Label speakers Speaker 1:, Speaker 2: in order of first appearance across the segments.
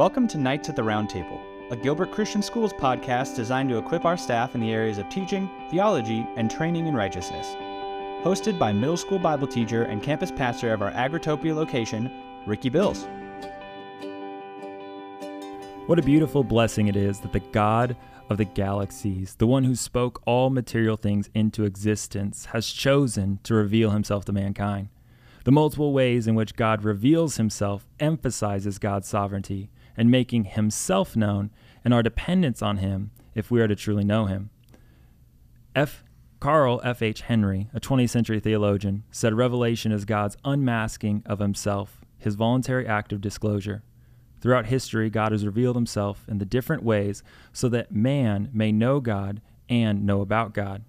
Speaker 1: Welcome to Knights at the Roundtable, a Gilbert Christian Schools podcast designed to equip our staff in the areas of teaching, theology, and training in righteousness. Hosted by middle school Bible teacher and campus pastor of our Agritopia location, Ricky Bills.
Speaker 2: What a beautiful blessing it is that the God of the galaxies, the one who spoke all material things into existence, has chosen to reveal himself to mankind. The multiple ways in which God reveals himself emphasizes God's sovereignty and making himself known and our dependence on him if we are to truly know him. F. Carl F. H. Henry, a 20th century theologian, said revelation is God's unmasking of himself, his voluntary act of disclosure. Throughout history, God has revealed himself in the different ways so that man may know God and know about God.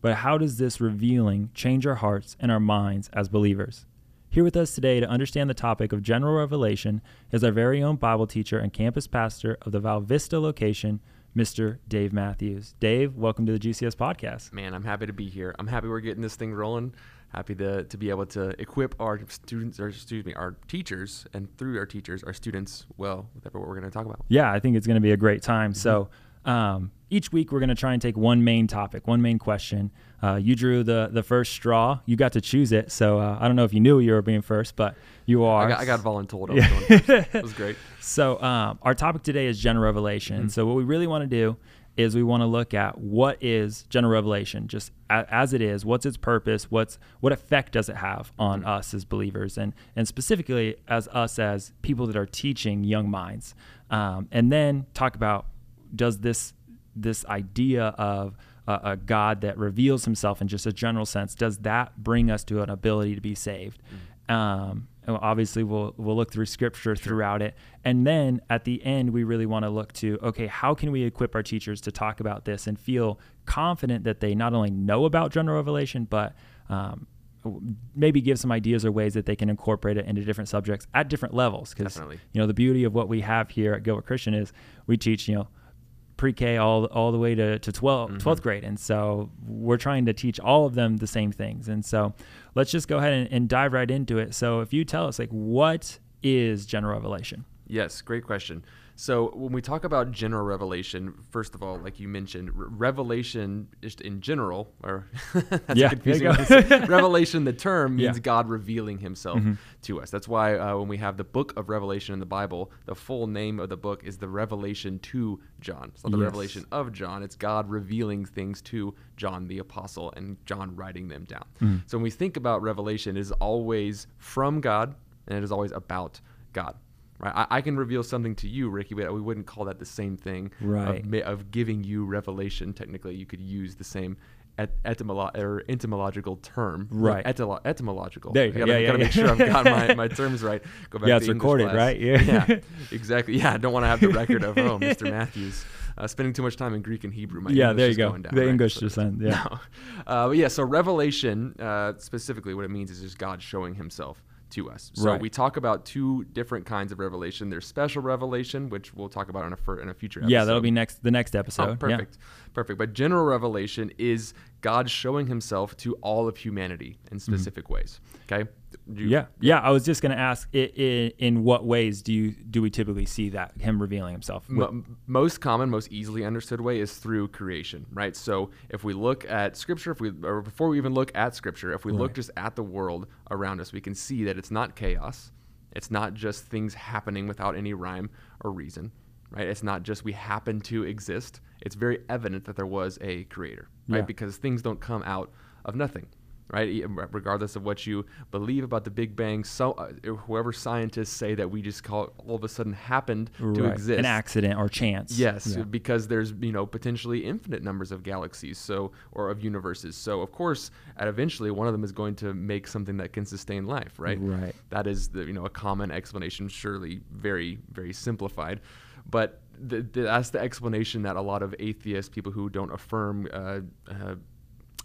Speaker 2: But how does this revealing change our hearts and our minds as believers? Here with us today to understand the topic of general revelation is our very own Bible teacher and campus pastor of the Val Vista location, Mr. Dave Mathews. Dave, welcome to the GCS podcast.
Speaker 3: Man, I'm happy to be here. I'm happy we're getting this thing rolling. Happy to, to be able to equip our students, or excuse me, our teachers, and through our teachers, our students, well, with what we're going to talk about.
Speaker 2: Yeah, I think it's going to be a great time. Mm-hmm. So, um, each week we're going to try and take one main topic, one main question. Uh, you drew the the first straw. You got to choose it. So uh, I don't know if you knew you were being first, but you are.
Speaker 3: I got, I got voluntold. Yeah. it was great.
Speaker 2: So um, our topic today is general revelation. Mm-hmm. So what we really want to do is we want to look at what is general revelation just a, as it is what's its purpose what's what effect does it have on mm-hmm. us as believers and and specifically as us as people that are teaching young minds um, and then talk about does this this idea of a, a, God that reveals Himself in just a general sense does that bring us to an ability to be saved? Mm-hmm. Um, obviously, we'll we'll look through Scripture sure. throughout it, and then at the end, we really want to look to okay, how can we equip our teachers to talk about this and feel confident that they not only know about general revelation, but um, maybe give some ideas or ways that they can incorporate it into different subjects at different levels because you know the beauty of what we have here at Gilbert Christian is we teach you know pre-K all all the way to, to 12, mm-hmm. 12th grade. And so we're trying to teach all of them the same things. And so let's just go ahead and, and dive right into it. So if you tell us like what is general revelation?
Speaker 3: Yes, great question. So when we talk about general revelation, first of all, like you mentioned, revelation just in general, or that's yeah, confusing. revelation, the term means yeah. God revealing Himself mm-hmm. to us. That's why uh, when we have the book of Revelation in the Bible, the full name of the book is the Revelation to John. It's not the yes. revelation of John. It's God revealing things to John the apostle and John writing them down. Mm-hmm. So when we think about revelation, it is always from God and it is always about God right? I, I, can reveal something to you, Ricky, but we wouldn't call that the same thing.
Speaker 2: Right.
Speaker 3: Of, of giving you revelation. Technically, you could use the same et- etymolo- or etymological term.
Speaker 2: Right.
Speaker 3: Etymolo- etymological.
Speaker 2: There you
Speaker 3: gotta,
Speaker 2: yeah, yeah,
Speaker 3: gotta
Speaker 2: yeah.
Speaker 3: make sure I've got my, my terms right.
Speaker 2: Go back yeah, it's recorded,
Speaker 3: class.
Speaker 2: right? Yeah.
Speaker 3: yeah. Exactly. Yeah. I don't want to have the record of oh, Mr. Mathews. Uh, spending too much time in Greek and Hebrew. My
Speaker 2: yeah,
Speaker 3: English
Speaker 2: there you go.
Speaker 3: Down,
Speaker 2: the
Speaker 3: right?
Speaker 2: English so just end. Yeah.
Speaker 3: No. Uh, but yeah, so revelation, uh, specifically, what it means is just God showing Himself to us. So
Speaker 2: right.
Speaker 3: we talk about two different kinds of revelation. There's special revelation, which we'll talk about in a in a future episode.
Speaker 2: Yeah, that'll be next the next episode.
Speaker 3: Oh, perfect. Yeah. Perfect. But general revelation is God showing himself to all of humanity in specific mm-hmm. ways. Okay?
Speaker 2: You, yeah, yeah. I was just going to ask, in, in what ways do you do we typically see that him revealing himself?
Speaker 3: M- most common, most easily understood way is through creation, right? So if we look at Scripture, if we or before we even look at Scripture, if we right. look just at the world around us, we can see that it's not chaos. It's not just things happening without any rhyme or reason, right? It's not just we happen to exist. It's very evident that there was a creator, right?
Speaker 2: Yeah.
Speaker 3: Because things don't come out of nothing right? Regardless of what you believe about the Big Bang, so uh, whoever scientists say that we just call it all of a sudden happened right. to exist,
Speaker 2: an accident or chance.
Speaker 3: Yes, yeah. because there's you know potentially infinite numbers of galaxies, so or of universes. So of course, at eventually one of them is going to make something that can sustain life, right?
Speaker 2: Right.
Speaker 3: That is the you know a common explanation, surely very very simplified, but. The, the, that's the explanation that a lot of atheists, people who don't affirm uh, uh,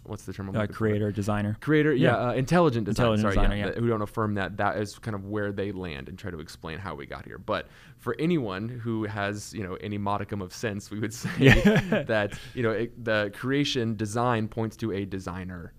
Speaker 3: what's the term?
Speaker 2: I'm uh, creator, for? designer.
Speaker 3: Creator, yeah, yeah. Uh, intelligent design.
Speaker 2: Intelligent
Speaker 3: sorry,
Speaker 2: designer, yeah,
Speaker 3: yeah. Who don't affirm that that is kind of where they land and try to explain how we got here. But for anyone who has you know any modicum of sense, we would say that you know it, the creation design points to a designer.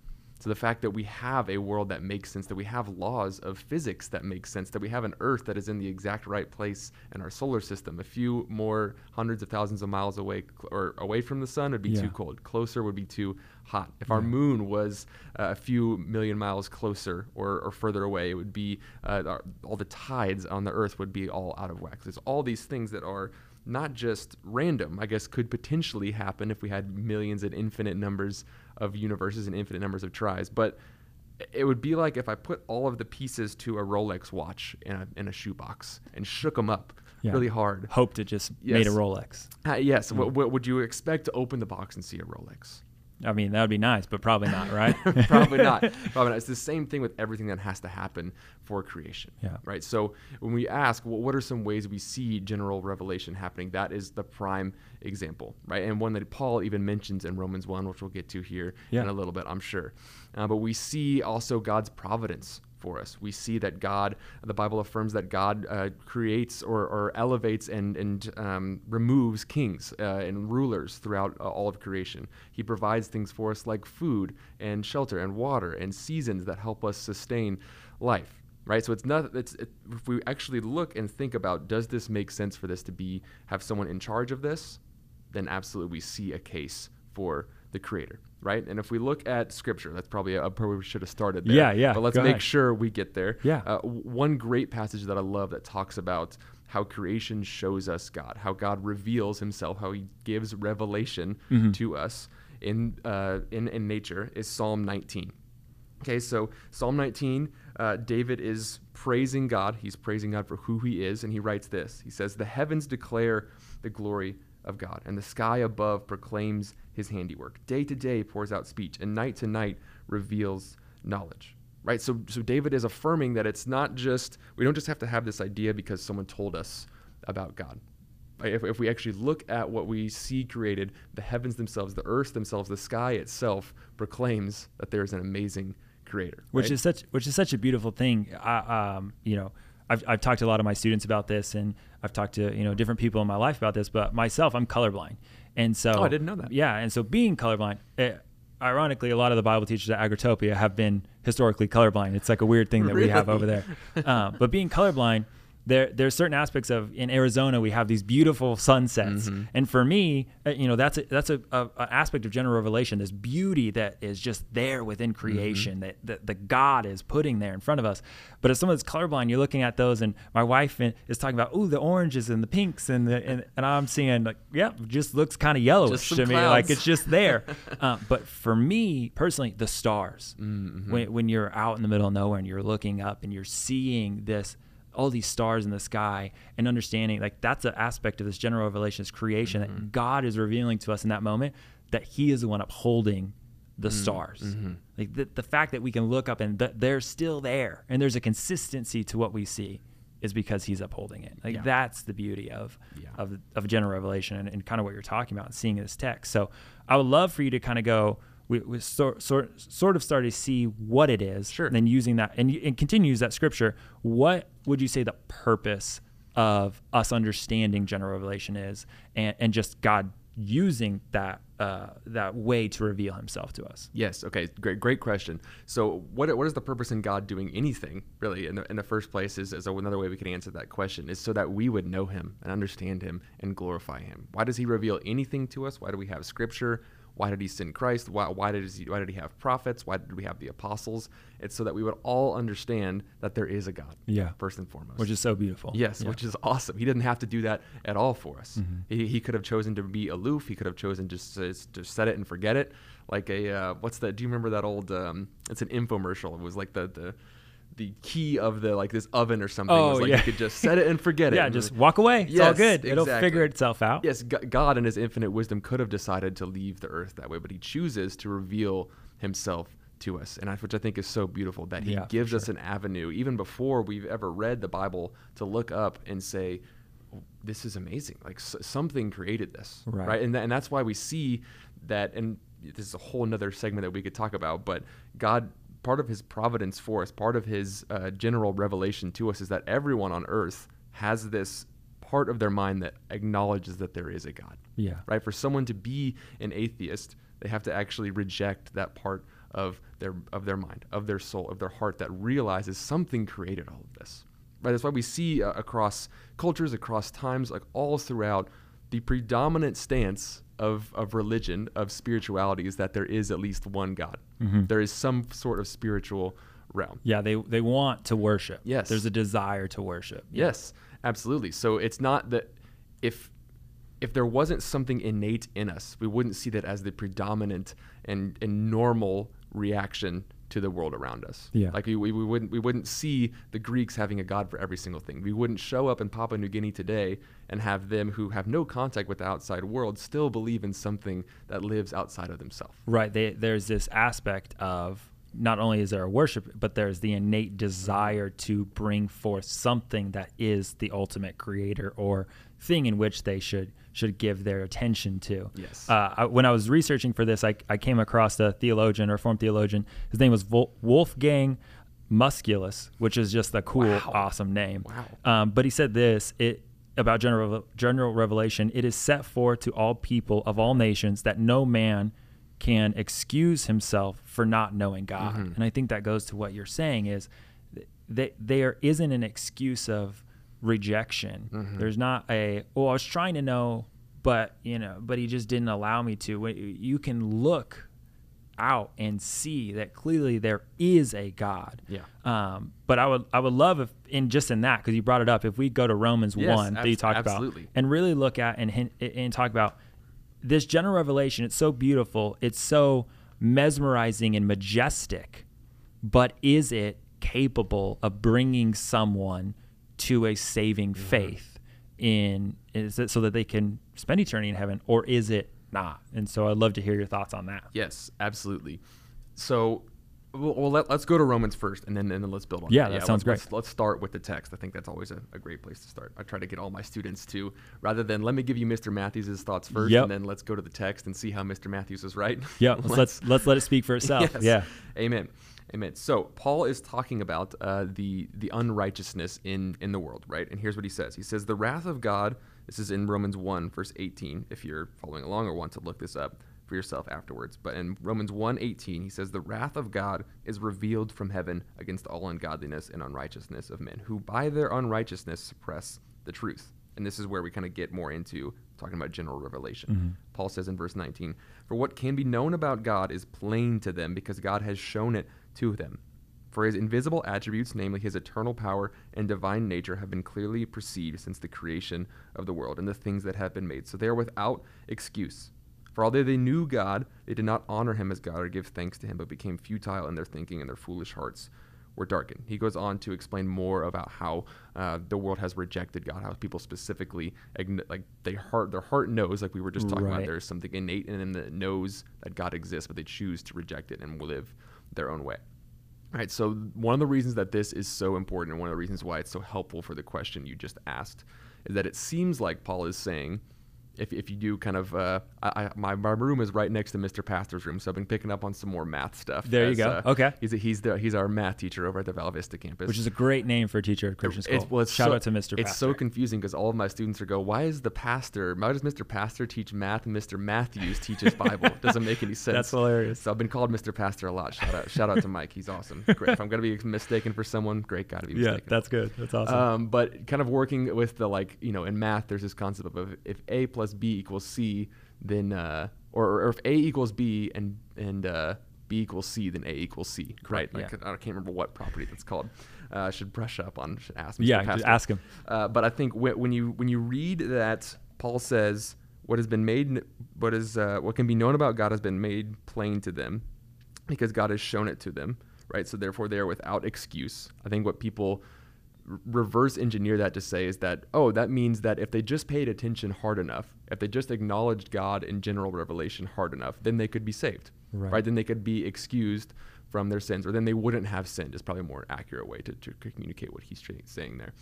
Speaker 3: To the fact that we have a world that makes sense, that we have laws of physics that make sense, that we have an Earth that is in the exact right place in our solar system. A few more hundreds of thousands of miles away or away from the sun would be yeah. too cold. Closer would be too hot. If our moon was uh, a few million miles closer or, or further away, it would be uh, our, all the tides on the Earth would be all out of whack. There's all these things that are not just random, I guess could potentially happen if we had millions and infinite numbers of universes and infinite numbers of tries. But it would be like if I put all of the pieces to a Rolex watch in a, in a shoebox and shook them up yeah. really hard.
Speaker 2: Hoped it just yes. made a Rolex.
Speaker 3: Uh, yes. Mm. What, what, would you expect to open the box and see a Rolex?
Speaker 2: I mean, that would be nice, but probably not, right?
Speaker 3: probably not. Probably not. It's the same thing with everything that has to happen for creation.
Speaker 2: Yeah.
Speaker 3: Right. So when we ask, well, what are some ways we see general revelation happening? That is the prime example, right? And one that Paul even mentions in Romans 1, which we'll get to here yeah. in a little bit, I'm sure. Uh, but we see also God's providence for us. We see that God, the Bible affirms that God uh, creates or, or, elevates and, and um, removes kings uh, and rulers throughout uh, all of creation. He provides things for us like food and shelter and water and seasons that help us sustain life. Right, so it's not. It's it, if we actually look and think about, does this make sense for this to be have someone in charge of this? Then absolutely, we see a case for the Creator right? And if we look at scripture, that's probably a, where we should have started there.
Speaker 2: Yeah, yeah.
Speaker 3: But let's make ahead. sure we get there.
Speaker 2: Yeah.
Speaker 3: Uh, one great passage that I love that talks about how creation shows us God, how God reveals Himself, how He gives revelation mm-hmm. to us in uh, in in nature is Psalm 19. Okay, so Psalm 19, uh, David is praising God. He's praising God for who He is, and he writes this. He says, "The heavens declare the glory of God, and the sky above proclaims his handiwork. Day to day pours out speech, and night to night reveals knowledge. Right? So, so David is affirming that it's not just, we don't just have to have this idea because someone told us about God. If, if we actually look at what we see created, the heavens themselves, the earth themselves, the sky itself proclaims that there is an amazing creator.
Speaker 2: Which right? is such, which is such a beautiful thing. I, um, you know, I've, I've talked to a lot of my students about this, and I've talked to you know different people in my life about this. But myself, I'm colorblind, and so
Speaker 3: oh, I didn't know that.
Speaker 2: Yeah, and so being colorblind, it, eh, ironically, a lot of the Bible teachers at Agritopia have been historically colorblind. It's like a weird thing that really? we have over there. Uh, but being colorblind there there's certain aspects of in Arizona we have these beautiful sunsets, mm-hmm. and for me, uh, you know, that's a, that's a, a, a, aspect of general revelation. This beauty that is just there within creation mm-hmm. that, that the God is putting there in front of us. But as someone that's colorblind, you're looking at those, and my wife is talking about oh the oranges and the pinks, and the and, and I'm seeing like yeah, just looks kind of yellowish to me, like it's just there. uh, but for me personally, the stars. Mm-hmm. When when you're out in the middle of nowhere and you're looking up and you're seeing this all these stars in the sky and understanding like that's an aspect of this general revelation, this creation mm-hmm. that God is revealing to us in that moment that He is the one upholding the mm-hmm. stars. Mm-hmm. Like the, the fact that we can look up and th- they're still there and there's a consistency to what we see is because he's upholding it. Like yeah. that's the beauty of yeah. of of general revelation and, and kind of what you're talking about and seeing this text. So I would love for you to kind of go we, we sort, sort, sort of started to see what it is
Speaker 3: sure.
Speaker 2: and then using that and, and continue to use that scripture what would you say the purpose of us understanding general revelation is and, and just god using that uh, that way to reveal himself to us?
Speaker 3: Yes. Okay. Great great question. So what, what is the purpose in god doing anything really in the, in the first place is, is another way we can answer that question is so that we would know him and understand him and glorify him. Why does he reveal anything to us? Why do we have scripture why did he send Christ? Why, why, did he, why did he have prophets? Why did we have the apostles? It's so that we would all understand that there is a God.
Speaker 2: Yeah.
Speaker 3: First and foremost.
Speaker 2: Which is so beautiful.
Speaker 3: Yes,
Speaker 2: yeah.
Speaker 3: which is awesome. He didn't have to do that at all for us. Mm-hmm. He, he could have chosen to be aloof. He could have chosen just to, to set it and forget it. Like a, uh, what's that? Do you remember that old, um, it's an infomercial. It was like the, the, the key of the like this oven or something oh, was like yeah. you could just set it and forget it.
Speaker 2: yeah, just walk away. It's yes, all good. It'll figure itself out.
Speaker 3: Yes, God in his infinite wisdom could have decided to leave the earth that way, but he chooses to reveal himself to us, and I, which I think is so beautiful that he yeah, gives sure. us an avenue even before we've ever read the Bible to look up and say, "This is amazing! Like s- something created this,
Speaker 2: right?"
Speaker 3: right? And th- and that's why we see that, and this is a whole another segment that we could talk about, but God part of his providence for us, part of his uh, general revelation to us is that everyone on earth has this part of their mind that acknowledges that there is a God.
Speaker 2: Yeah.
Speaker 3: Right? For someone to be an atheist, they have to actually reject that part of their of their mind, of their soul, of their heart that realizes something created all of this. Right? That's why we see uh, across cultures, across times, like all throughout, the predominant stance of, of religion, of spirituality, is that there is at least one God.
Speaker 2: Mm-hmm.
Speaker 3: There is some sort of spiritual realm.
Speaker 2: Yeah, they they want to worship.
Speaker 3: Yes.
Speaker 2: There's a desire to worship.
Speaker 3: Yes, absolutely. So it's not that if if there wasn't something innate in us, we wouldn't see that as the predominant and, and normal reaction to the world around us.
Speaker 2: Yeah.
Speaker 3: Like we, we, we wouldn't we wouldn't see the Greeks having a god for every single thing. We wouldn't show up in Papua New Guinea today and have them who have no contact with the outside world still believe in something that lives outside of themselves.
Speaker 2: Right. They, there's this aspect of not only is there a worship, but there's the innate desire to bring forth something that is the ultimate creator or thing in which they should should give their attention to.
Speaker 3: Yes.
Speaker 2: Uh, I, when I was researching for this, I, I came across a theologian, a Reformed theologian. His name was Vol- Wolfgang Musculus, which is just a cool,
Speaker 3: Wow.
Speaker 2: awesome name.
Speaker 3: Wow.
Speaker 2: Um, but he said this it about general general revelation. It is set forth to all people of all nations that no man can excuse himself for not knowing God.
Speaker 3: Mm-hmm.
Speaker 2: And I think that goes to what you're saying is that there isn't an excuse of rejection.
Speaker 3: Mm-hmm.
Speaker 2: There's not a oh I was trying to know, but you know, but he just didn't allow me to. You can look out and see that clearly there is a God.
Speaker 3: Yeah.
Speaker 2: Um, but I would I would love if in just in that because you brought it up if we go to Romans
Speaker 3: Yes,
Speaker 2: one that you talked
Speaker 3: absolutely.
Speaker 2: about and really look at and and talk about this general revelation. It's so beautiful. It's so mesmerizing and majestic. But is it capable of bringing someone to a saving
Speaker 3: Mm-hmm.
Speaker 2: faith in is it so that they can spend eternity in heaven or is it not? And so I'd love to hear your thoughts on that.
Speaker 3: Yes, absolutely. So, well, well let, us go to Romans first, and then and then let's build on.
Speaker 2: Yeah,
Speaker 3: that,
Speaker 2: that sounds
Speaker 3: let's,
Speaker 2: great.
Speaker 3: Let's, let's start with the text. I think that's always a, a great place to start. I try to get all my students to rather than let me give you Mr. Mathews' thoughts first,
Speaker 2: Yep.
Speaker 3: and then let's go to the text and see how Mr. Mathews is right.
Speaker 2: Yeah, let's let's, let's let it speak for itself.
Speaker 3: Yes.
Speaker 2: Yeah.
Speaker 3: Amen. Amen. So Paul is talking about uh, the the unrighteousness in in the world, right? And here's what he says. He says, "The wrath of God." This is in Romans one, verse 18. If you're following along or want to look this up for yourself afterwards, but in Romans 1, 18, he says, "The wrath of God is revealed from heaven against all ungodliness and unrighteousness of men, who by their unrighteousness suppress the truth." And this is where we kind of get more into talking about general revelation. Paul says in verse 19, For what can be known about God is plain to them because God has shown it to them. For his invisible attributes, namely his eternal power and divine nature, have been clearly perceived since the creation of the world and the things that have been made. So they are without excuse. For although they knew God, they did not honor him as God or give thanks to him, but became futile in their thinking, and their foolish hearts were darkened. He goes on to explain more about how uh, the world has rejected God, how people specifically like they heart their heart knows, like we were just talking about, there's something innate in them that knows that God exists, but they choose to reject it and live their own way. All right, so one of the reasons that this is so important, and one of the reasons why it's so helpful for the question you just asked, is that it seems like Paul is saying, if, if you do kind of, uh, I, I, my, my room is right next to Mr. Pastor's room, so I've been picking up on some more math stuff.
Speaker 2: There you go.
Speaker 3: uh,
Speaker 2: Okay.
Speaker 3: He's a, he's the he's our math teacher over at the Val Vista campus.
Speaker 2: Which is a great name for a teacher at Christian school.
Speaker 3: It's, well,
Speaker 2: Shout
Speaker 3: so-
Speaker 2: out to Mr.
Speaker 3: It's so confusing because all of my students are go, why is the pastor, why does Mr. Pastor teach math and Mr. Mathews teaches Bible? It doesn't make any sense.
Speaker 2: That's hilarious.
Speaker 3: So I've been called Mr. Pastor a lot. Shout out, shout out to Mike. He's awesome. Great. If I'm gonna be mistaken for someone, great guy to be mistaken.
Speaker 2: yeah, that's good. That's awesome.
Speaker 3: Um, but kind of working with the like, you know, in math, there's this concept of if A plus B equals C, then uh, or, or if A equals B and and uh, B equals C, then A equals C, right?
Speaker 2: Correct,
Speaker 3: Like, I can't remember what property that's called. Uh, I should brush up on. Should ask. Mr.
Speaker 2: yeah, just ask him.
Speaker 3: Uh, but I think wh- when you when you read that Paul says what has been made, what is uh, what can be known about God has been made plain to them, because God has shown it to them, right? So therefore they are without excuse. I think what people reverse engineer that to say is that oh that means that if they just paid attention hard enough, if they just acknowledged God in general revelation hard enough, then they could be saved,
Speaker 2: Right.
Speaker 3: Then they could be excused from their sins, or then they wouldn't have sinned. Is probably a more accurate way to, to communicate what he's saying there.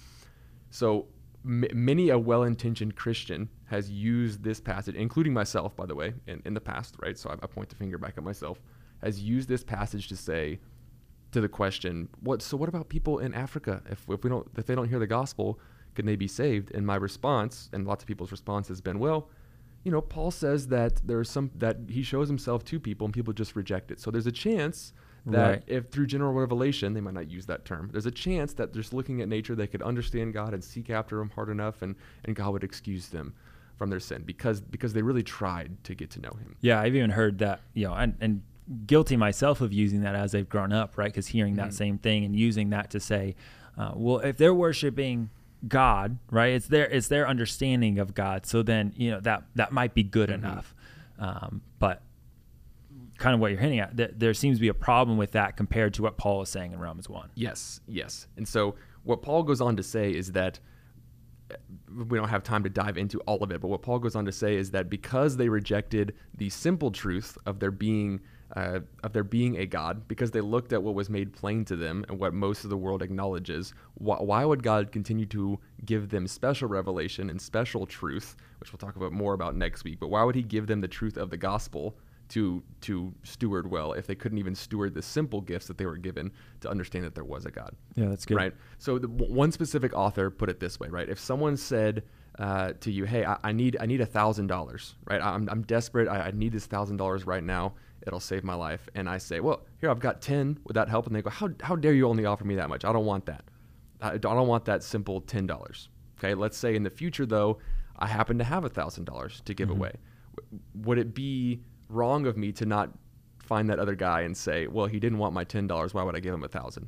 Speaker 3: So m- many a well-intentioned Christian has used this passage, including myself, by the way, in, in the past, right? So I, I point the finger back at myself, has used this passage to say to the question, what? So what about people in Africa? If, if we don't, if they don't hear the gospel, can they be saved? And my response, and lots of people's response has been, well, you know, Paul says that there's some that he shows himself to people and people just reject it. So there's a chance that
Speaker 2: Right.
Speaker 3: if through general revelation, they might not use that term. There's a chance that just looking at nature, they could understand God and seek after Him hard enough, and and God would excuse them from their sin because because they really tried to get to know Him.
Speaker 2: Yeah, I've even heard that, you know, and, and guilty myself of using that as they've grown up, right? Because hearing that same thing and using that to say, uh, well, if they're worshiping God, right, it's their it's their understanding of God. So then, you know, that that might be good enough. Um, but kind of what you're hinting at, that there seems to be a problem with that compared to what Paul is saying in Romans one.
Speaker 3: Yes, yes. And so what Paul goes on to say is that uh, we don't have time to dive into all of it, but what Paul goes on to say is that because they rejected the simple truth of there being uh, of there being a God, because they looked at what was made plain to them and what most of the world acknowledges, why, why would God continue to give them special revelation and special truth, which we'll talk about more about next week? But why would He give them the truth of the gospel? to to steward well if they couldn't even steward the simple gifts that they were given to understand that there was a God.
Speaker 2: Yeah, that's good.
Speaker 3: Right. So the, one specific author put it this way, right? If someone said uh, to you, "Hey, I, I need I need a thousand dollars, right? I'm I'm desperate. I, I need this thousand dollars right now. It'll save my life." And I say, "Well, here I've got ten. Would that help?" And they go, "How how dare you only offer me that much? I don't want that. I don't want that simple ten dollars." Okay. Let's say in the future though, I happen to have a thousand dollars to give mm-hmm. away. Would it be wrong of me to not find that other guy and say, "Well, he didn't want my ten dollars. Why would I give him a thousand?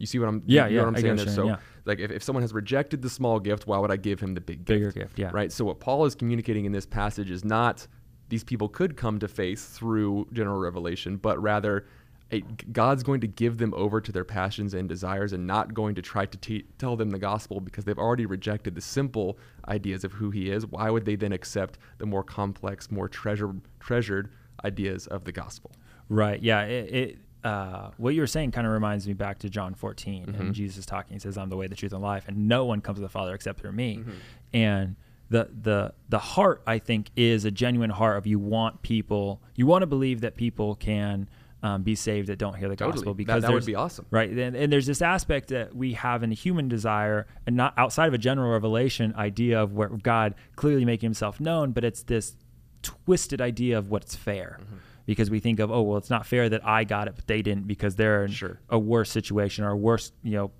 Speaker 3: You see what I'm?
Speaker 2: Yeah,
Speaker 3: you
Speaker 2: yeah,
Speaker 3: know what I'm saying there. So,
Speaker 2: saying,
Speaker 3: like, if, if someone has rejected the small gift, why would I give him the big
Speaker 2: Bigger
Speaker 3: gift?
Speaker 2: gift, yeah.
Speaker 3: Right. So, what Paul is communicating in this passage is not these people could come to faith through general revelation, but rather. A, God's going to give them over to their passions and desires and not going to try to te- tell them the gospel because they've already rejected the simple ideas of who he is. Why would they then accept the more complex, more treasure, treasured ideas of the gospel?
Speaker 2: Right. Yeah. It, it uh, what you were saying kind of reminds me back to John 14
Speaker 3: Mm-hmm.
Speaker 2: and Jesus talking. He says, "I'm the way, the truth, and life, and no one comes to the Father except through me."
Speaker 3: Mm-hmm.
Speaker 2: And the the the heart, I think, is a genuine heart of you want people, you want to believe that people can. Um, be saved that don't hear the
Speaker 3: Totally.
Speaker 2: gospel because
Speaker 3: that would
Speaker 2: there's-
Speaker 3: be awesome.
Speaker 2: right and, and there's this aspect that we have in human desire and not outside of a general revelation idea of where god clearly making himself known but it's this twisted idea of what's fair
Speaker 3: Mm-hmm.
Speaker 2: because we think of oh well it's not fair that i got it but they didn't because they're in
Speaker 3: Sure.
Speaker 2: a worse situation or a worse you know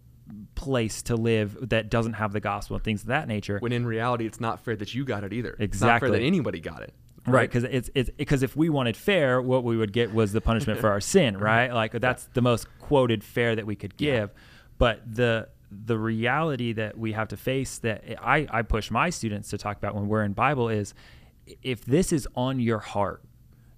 Speaker 2: place to live that doesn't have the gospel and things of that nature
Speaker 3: When in reality, it's not fair that you got it either. It's not
Speaker 2: Exactly.
Speaker 3: fair that anybody got it.
Speaker 2: right because it's it's because if we wanted fair what we would get was the punishment for our sin right like that's the most quoted fair that we could give but the the reality that we have to face that I, I push my students to talk about when we're in bible is if this is on your heart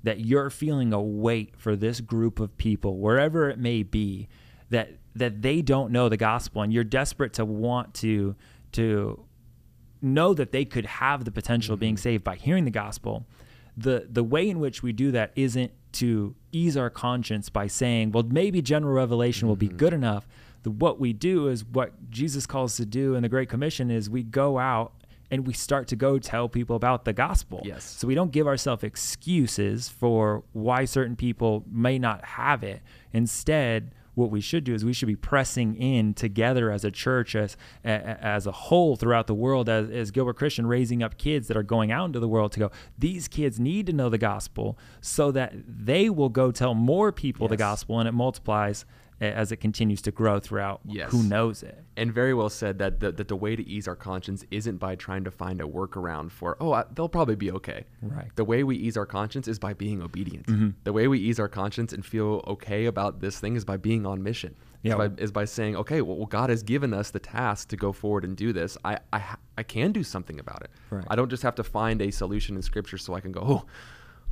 Speaker 2: that you're feeling a weight for this group of people wherever it may be that that they don't know the gospel and you're desperate to want to to know that they could have the potential of being mm-hmm. saved by hearing the gospel the the way in which we do that isn't to ease our conscience by saying well maybe general revelation will be mm-hmm. good enough. The, what we do is what jesus calls us to do in the great commission is we go out and we start to go tell people about the gospel.
Speaker 3: Yes.
Speaker 2: so we don't give ourselves excuses for why certain people may not have it. Instead what we should do is we should be pressing in together as a church as a- as a whole throughout the world as, as Gilbert Christian raising up kids that are going out into the world to go these kids need to know the gospel so that they will go tell more people the gospel and it multiplies as it continues to grow throughout
Speaker 3: Yes.
Speaker 2: who knows it
Speaker 3: And very well said that the, that the way to ease our conscience isn't by trying to find a workaround for, oh, I, they'll probably be okay.
Speaker 2: Right.
Speaker 3: The way we ease our conscience is by being obedient.
Speaker 2: Mm-hmm.
Speaker 3: The way we ease our conscience and feel okay about this thing is by being on mission.
Speaker 2: Yeah.
Speaker 3: Is, by, is by saying, okay, well, well, God has given us the task to go forward and do this. I, I, I can do something about it.
Speaker 2: Right.
Speaker 3: I don't just have to find a solution in Scripture so I can go, oh,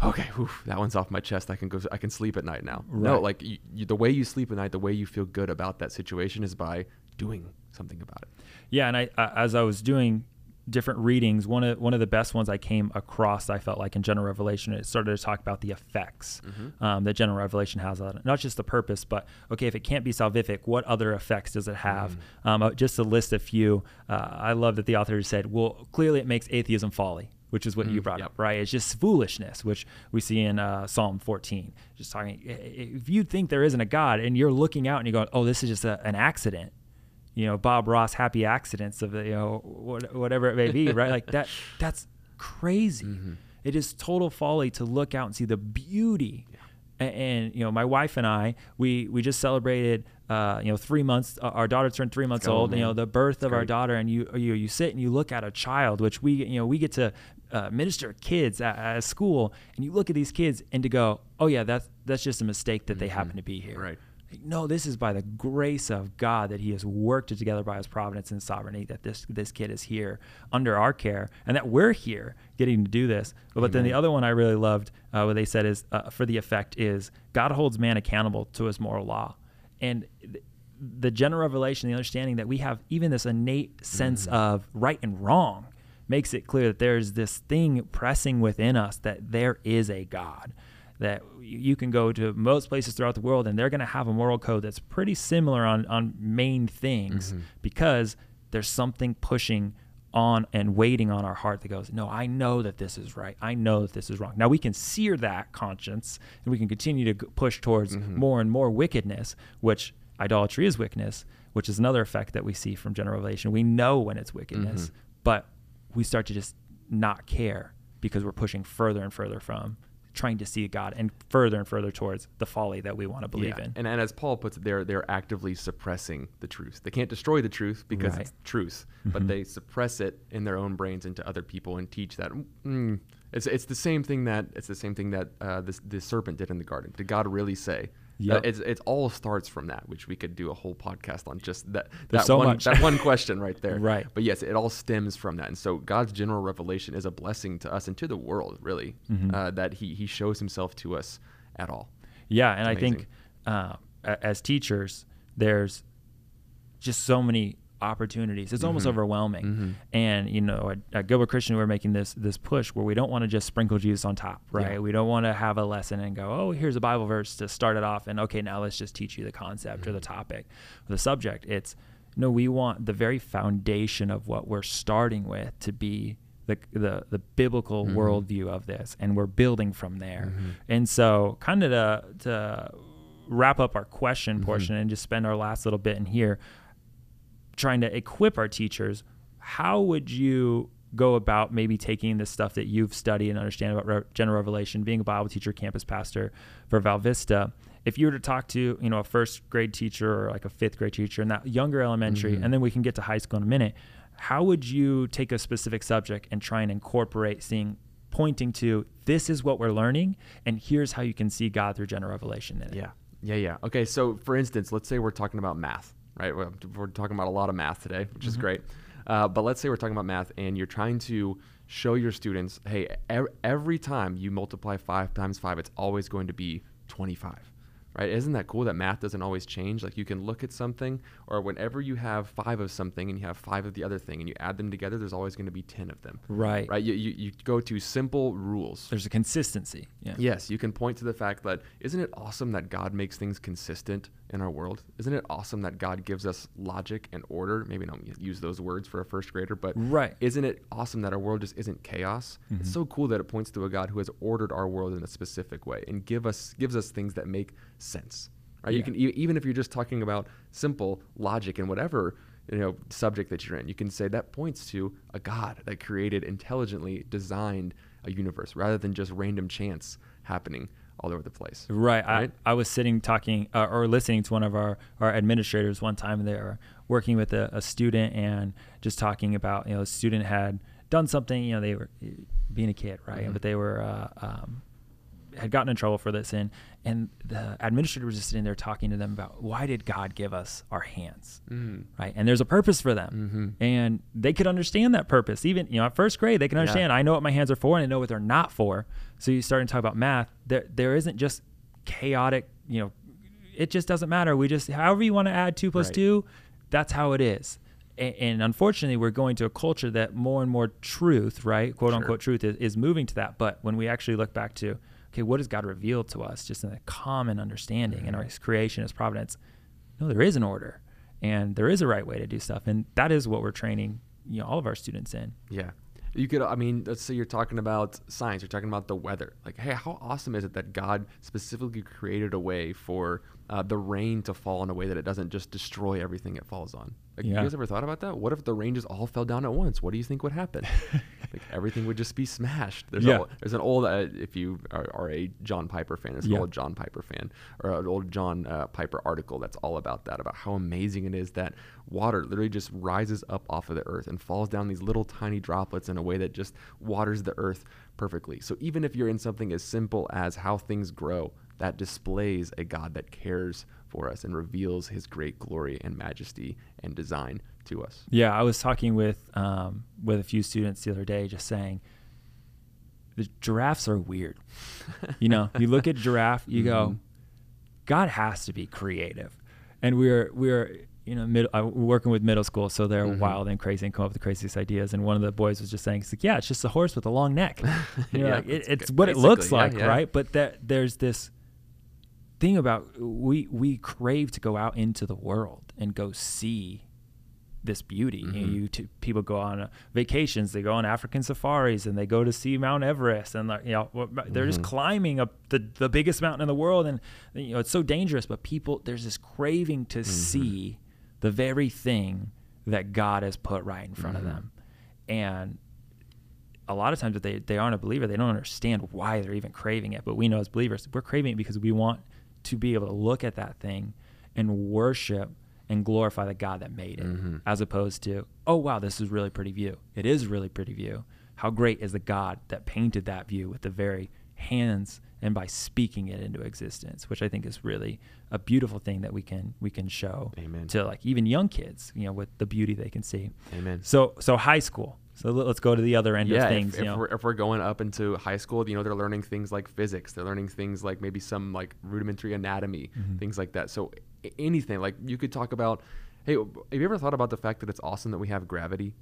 Speaker 3: okay, whew, that one's off my chest. I can go. I can sleep at night now. No, like you, you, the way you sleep at night, the way you feel good about that situation is by doing something about it.
Speaker 2: Yeah, and I, I as I was doing different readings, one of one of the best ones I came across, I felt like in General Revelation, it started to talk about the effects um, that General Revelation has on it. Not just the purpose, but okay, if it can't be salvific, what other effects does it have? Um, uh, just to list a few, uh, I love that the author said, well, clearly it makes atheism folly. Which is what you brought
Speaker 3: yep.
Speaker 2: up, right? It's just foolishness, which we see in uh, Psalm 14. Just talking, if you think there isn't a God and you're looking out and you're going, "Oh, this is just a, an accident," you know Bob Ross happy accidents of you know what, whatever it may be right like that that's crazy It is total folly to look out and see the beauty. Yeah. And, and, you know, my wife and I, we we just celebrated, uh, you know, three months. Uh, our daughter turned three months go, old. Man. You know, the birth That's of great. our daughter, and you you you sit and you look at a child, which we you know we get to uh, minister kids at, at, a school, and you look at these kids and to go, oh yeah, that's that's just a mistake that mm-hmm. they happen to be here.
Speaker 3: Right.
Speaker 2: No, this is by the grace of God that He has worked it together by His providence and sovereignty that this this kid is here under our care, and that we're here getting to do this. But, but then the other one I really loved, uh, what they said is uh, for the effect is God holds man accountable to His moral law, and. Th- the general revelation, the understanding that we have even this innate sense mm-hmm. of right and wrong, makes it clear that there's this thing pressing within us that there is a God that you can go to most places throughout the world and they're going to have a moral code that's pretty similar on, on main things mm-hmm. because there's something pushing on and waiting on our heart that goes, No, I know that this is right. I know that this is wrong. Now we can sear that conscience and we can continue to push towards mm-hmm. more and more wickedness, which idolatry is wickedness, which is another effect that we see from general revelation. We know when it's wickedness, mm-hmm. but we start to just not care because we're pushing further and further from trying to see God and further and further towards the folly that we want to believe yeah. in.
Speaker 3: And, and as Paul puts it, they're they're actively suppressing the truth. They can't destroy the truth because right. it's truth, mm-hmm. but they suppress it in their own brains into other people and teach that. Mm, it's it's the same thing that it's the same thing that uh, this the serpent did in the garden. Did God really say? Yeah, it's it all starts from that, which we could do a whole podcast on just that that so one much. that one question right there.
Speaker 2: right.
Speaker 3: But yes, it all stems from that, and so God's general revelation is a blessing to us and to the world, really, mm-hmm. uh, that He He shows Himself to us at all.
Speaker 2: Yeah, and I think uh, as teachers, there's just so many opportunities. It's mm-hmm. almost overwhelming. Mm-hmm. And you know, at, at, Gilbert Christian, we're making this this push where we don't want to just sprinkle Jesus on top, right? Yeah. We don't want to have a lesson and go, oh, here's a Bible verse to start it off, and okay, now let's just teach you the concept mm-hmm. or the mm-hmm. topic, or the subject. It's no, we want the very foundation of what we're starting with to be the the, the biblical mm-hmm. worldview of this, and we're building from there. Mm-hmm. And so, kind of to to wrap up our question portion and just spend our last little bit in here trying to equip our teachers, how would you go about maybe taking the stuff that you've studied and understand about re- general revelation, being a Bible teacher, campus pastor for Val Vista? If you were to talk to, you know, a first grade teacher or like a fifth grade teacher in that younger elementary, mm-hmm. and then we can get to high school in a minute, how would you take a specific subject and try and incorporate seeing pointing to this is what we're learning and here's how you can see God through general revelation in it.
Speaker 3: Yeah. Yeah, yeah. Okay, so for instance, let's say we're talking about math right? We're, we're talking about a lot of math today, which mm-hmm. is great. Uh, but let's say we're talking about math and you're trying to show your students, hey, er- every time you multiply five times five, it's always going to be 25 right? Isn't that cool that math doesn't always change? Like you can look at something, or whenever you have five of something and you have five of the other thing, and you add them together, there's always going to be ten of them.
Speaker 2: Right.
Speaker 3: Right. You, you, you go to simple rules.
Speaker 2: There's a consistency.
Speaker 3: Yeah. Yes, you can point to the fact that isn't it awesome that God makes things consistent in our world? Isn't it awesome that God gives us logic and order? Maybe don't use those words for a first grader, but
Speaker 2: right.
Speaker 3: Isn't it awesome that our world just isn't chaos? Mm-hmm. It's so cool that it points to a God who has ordered our world in a specific way and give us gives us things that make sense. Right? Yeah. You can even if you're just talking about simple logic and whatever you know subject that you're in, you can say that points to a God that created intelligently designed a universe rather than just random chance happening all over the place.
Speaker 2: Right. right? I, I was sitting talking uh, or listening to one of our, our administrators one time. They were working with a, a student and just talking about, you know, a student had done something, you know, they were being a kid, right? Mm-hmm. But they were uh, um, had gotten in trouble for this and and the administrator was just sitting there talking to them about why did God give us our hands mm. right and there's a purpose for them mm-hmm. and they could understand that purpose even you know at first grade they can understand yeah. I know what my hands are for and I know what they're not for so you start to talk about math there there isn't just chaotic you know it just doesn't matter we just however you want to add 2 plus right. 2 that's how it is and, unfortunately we're going to a culture that more and more truth right quote sure. unquote truth is, is moving to that but when we actually look back to okay, what has God revealed to us just in a common understanding in our creation, His providence? No, there is an order and there is a right way to do stuff. And that is what we're training you know, all of our students in.
Speaker 3: Yeah. You could, I mean, let's say you're talking about science, you're talking about the weather. Like, hey, how awesome is it that God specifically created a way for uh, the rain to fall in a way that it doesn't just destroy everything it falls on. Like,
Speaker 2: Yeah.
Speaker 3: You guys ever thought about that? What if the rain just all fell down at once? What do you think would happen? like everything would just be smashed. There's,
Speaker 2: Yeah.
Speaker 3: a, there's an old, uh, if you are, are a John Piper fan, an
Speaker 2: Yeah.
Speaker 3: old John Piper fan, or an old John uh, Piper article that's all about that, about how amazing it is that water literally just rises up off of the earth and falls down these little tiny droplets in a way that just waters the earth perfectly. So even if you're in something as simple as how things grow, that displays a God that cares for us and reveals his great glory and majesty and design to us.
Speaker 2: Yeah, I was talking with um, with a few students the other day, just saying the giraffes are weird. you know, you look at giraffe, you go,
Speaker 3: Mhm.
Speaker 2: God has to be creative, and we're we're you know mid, uh, we're working with middle school, so they're
Speaker 3: Mhm.
Speaker 2: wild and crazy and come up with the craziest ideas. And one of the boys was just saying, "He's like, yeah, it's just a horse with a long neck. You know,
Speaker 3: Yeah,
Speaker 2: like, it, it's
Speaker 3: g-
Speaker 2: what it looks
Speaker 3: yeah,
Speaker 2: like,
Speaker 3: yeah.
Speaker 2: right? But that there's this thing about we we crave to go out into the world and go see this beauty. You, know,
Speaker 3: Mhm.
Speaker 2: you t- people go on uh, vacations, they go on African safaris, and they go to see Mount Everest, and like, you know they're just
Speaker 3: Mhm.
Speaker 2: climbing up the the biggest mountain in the world, and you know it's so dangerous. But people, there's this craving to
Speaker 3: Mm-hmm.
Speaker 2: see the very thing that God has put right in front of them, and a lot of times if they, they aren't a believer they don't understand why they're even craving it but we know as believers we're craving it because we want to be able to look at that thing and worship and glorify the god that made it
Speaker 3: Mhm.
Speaker 2: as opposed to oh wow this is really pretty view it is really pretty view how great is the god that painted that view with the very hands and by speaking it into existence which i think is really a beautiful thing that we can we can show
Speaker 3: Amen.
Speaker 2: to like even young kids you know with the beauty they can see
Speaker 3: Amen.
Speaker 2: so so high school. So let- let's go to the other end
Speaker 3: yeah,
Speaker 2: of things.
Speaker 3: if, if, we're, if we're going up into high school, you know, they're learning things like physics. They're learning things like maybe some like rudimentary anatomy,
Speaker 2: Mm-hmm.
Speaker 3: things like that. So anything like you could talk about. Hey, have you ever thought about the fact that it's awesome that we have gravity?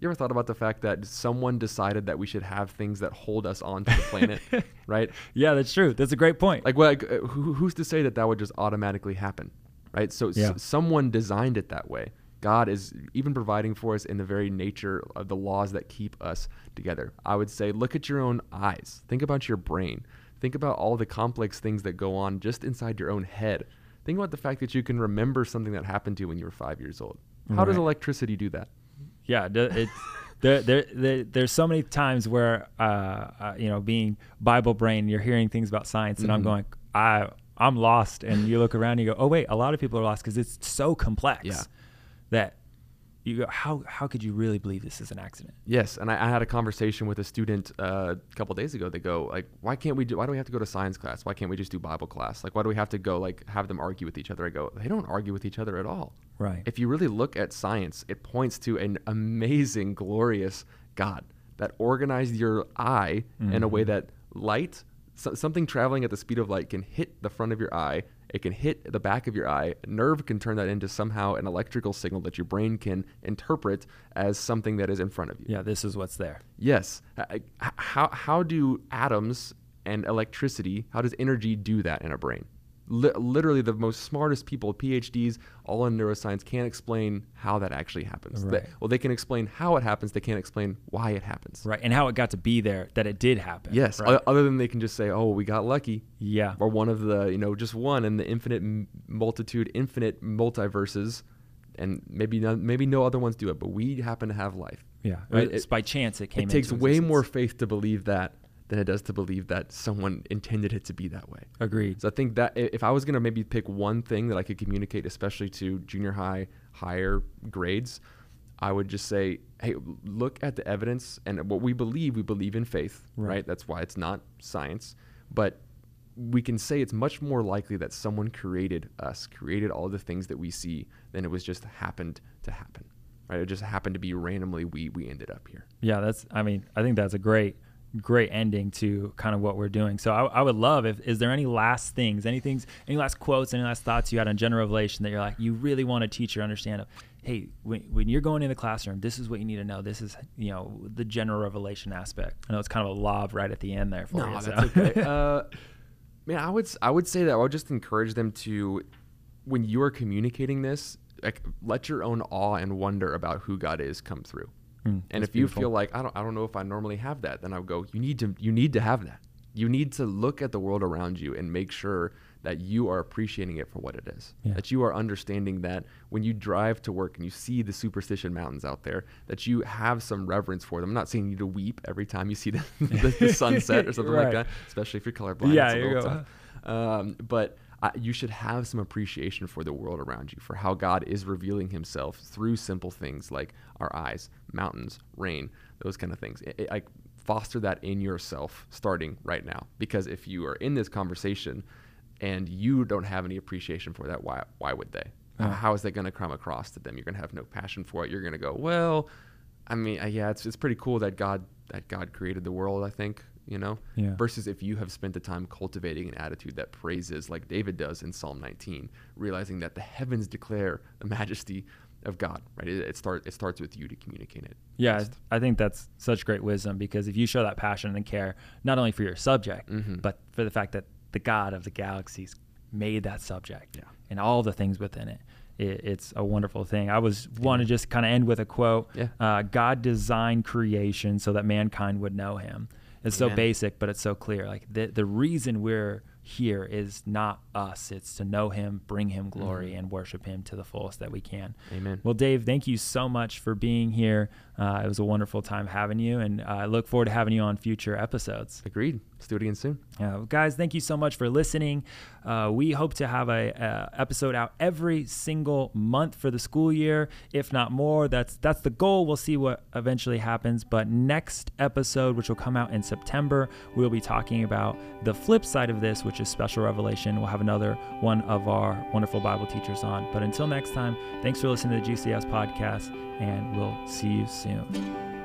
Speaker 3: You ever thought about the fact that someone decided that we should have things that hold us onto the planet, right?
Speaker 2: yeah, that's true. That's a great point.
Speaker 3: Like, well, like uh, who, who's to say that that would just automatically happen, right? So s- someone designed it that way. God is even providing for us in the very nature of the laws that keep us together. I would say, look at your own eyes. Think about your brain. Think about all the complex things that go on just inside your own head. Think about the fact that you can remember something that happened to you when you were five years old. How does electricity do that?
Speaker 2: yeah, it's there, there, there. There's so many times where, uh, uh, you know, being Bible brain, you're hearing things about science, and I'm
Speaker 3: Mhm.
Speaker 2: going, I, I'm lost. And you look around, and you go, oh wait, a lot of people are lost because it's so complex
Speaker 3: Yeah.
Speaker 2: That you go, how, how could you really believe this is an accident?
Speaker 3: Yes, and I, I had a conversation with a student uh, a couple days ago. They go like, "Why can't we do? Why do we have to go to science class? Why can't we just do Bible class? Like, why do we have to go like have them argue with each other?" I go, "They don't argue with each other at all.
Speaker 2: Right.
Speaker 3: If you really look at science, it points to an amazing, glorious God that organized your eye in a way
Speaker 2: Mhm.
Speaker 3: that light, so, something traveling at the speed of light, can hit the front of your eye. It can hit the back of your eye. Nerve can turn that into somehow an electrical signal that your brain can interpret as something that is in front of you.
Speaker 2: yeah, this is what's there.
Speaker 3: Yes. Uh, How, how do atoms and electricity, how does energy do that in a brain? Li- literally, the most smartest people, PhDs, all in neuroscience, can't explain how that actually happens. They- well, they can explain how it happens, they can't explain why it happens.
Speaker 2: Right. And how it got to be there, that it did happen.
Speaker 3: Yes.
Speaker 2: Right.
Speaker 3: Other than they can just say, oh, we got lucky.
Speaker 2: yeah.
Speaker 3: Or one of the, you know, just one in the infinite m- multitude, infinite multiverses. And maybe no, maybe no other ones do it, but we happen to have life.
Speaker 2: Yeah.
Speaker 3: Right?
Speaker 2: It's
Speaker 3: It-
Speaker 2: by chance it came
Speaker 3: it takes way
Speaker 2: existence.
Speaker 3: more faith to believe that than it does to believe that someone intended it to be that way.
Speaker 2: Agreed.
Speaker 3: So I think that if I was going to maybe pick one thing that I could communicate, especially to junior high, higher grades, I would just say, hey, look at the evidence and what we believe. We believe in faith,
Speaker 2: Right.
Speaker 3: right? That's why it's not science. But we can say it's much more likely that someone created us, created all the things that we see, than it was just happened to happen. Right? It just happened to be randomly we we ended up here.
Speaker 2: Yeah, that's. I mean, I think that's a great, great ending to kind of what we're doing. So I, I would love if is there any last things, any things, any last quotes, any last thoughts you had on general revelation that you're like you really want to teach or understand of. Hey, when, when you're going in the classroom, this is what you need to know. This is you know the general revelation aspect. I know it's kind of a lob right at the end there for
Speaker 3: No,
Speaker 2: you.
Speaker 3: that's
Speaker 2: so.
Speaker 3: okay. uh, man, I would I would say that I would just encourage them to, when you are communicating this, like let your own awe and wonder about who God is come through.
Speaker 2: Mm,
Speaker 3: and if you feel like I don't I don't know if I normally have that, then I would go. You need to you need to have that. You need to look at the world around you and make sure that you are appreciating it for what it is.
Speaker 2: Yeah.
Speaker 3: That you are understanding that when you drive to work and you see the superstition mountains out there, that you have some reverence for them. I'm not saying you to weep every time you see the, the, the sunset or something
Speaker 2: Right.
Speaker 3: like that, especially if you're colorblind.
Speaker 2: Yeah, you go.
Speaker 3: Um, but uh, you should have some appreciation for the world around you, for how God is revealing Himself through simple things like our eyes, mountains, rain, those kind of things. It, it, like foster that in yourself starting right now, because if you are in this conversation and you don't have any appreciation for that, why why would they?
Speaker 2: Yeah.
Speaker 3: How is that going to come across to them? You're going to have no passion for it. You're going to go, well, I mean, uh, yeah, it's it's pretty cool that God that God created the world. I think you know.
Speaker 2: Yeah.
Speaker 3: Versus if you have spent the time cultivating an attitude that praises, like David does in Psalm 19, realizing that the heavens declare the majesty of God. Right. It, it start it starts with you to communicate it.
Speaker 2: Yeah,
Speaker 3: best.
Speaker 2: I think that's such great wisdom because if you show that passion and care, not only for your subject,
Speaker 3: Mhm.
Speaker 2: but for the fact that the God of the galaxies made that subject
Speaker 3: Yeah.
Speaker 2: and all the things within it, it it's a wonderful thing. I was want to just kind of end with a quote.
Speaker 3: Yeah.
Speaker 2: Uh, God designed creation so that mankind would know Him. It's so basic, but it's so clear. Like the the reason we're here is not us; it's to know Him, bring Him glory,
Speaker 3: Mhm.
Speaker 2: and worship Him to the fullest that we can.
Speaker 3: Amen.
Speaker 2: Well, Dave, thank you so much for being here. Uh, it was a wonderful time having you, and uh, I look forward to having you on future episodes.
Speaker 3: Agreed. Let's do it again soon.
Speaker 2: Uh, guys, thank you so much for listening. Uh, we hope to have a, a episode out every single month for the school year, if not more. That's that's the goal. We'll see what eventually happens. But next episode, which will come out in September, we'll be talking about the flip side of this, which is special revelation. We'll have another one of our wonderful Bible teachers on. But until next time, thanks for listening to the GCS podcast, and we'll see you soon.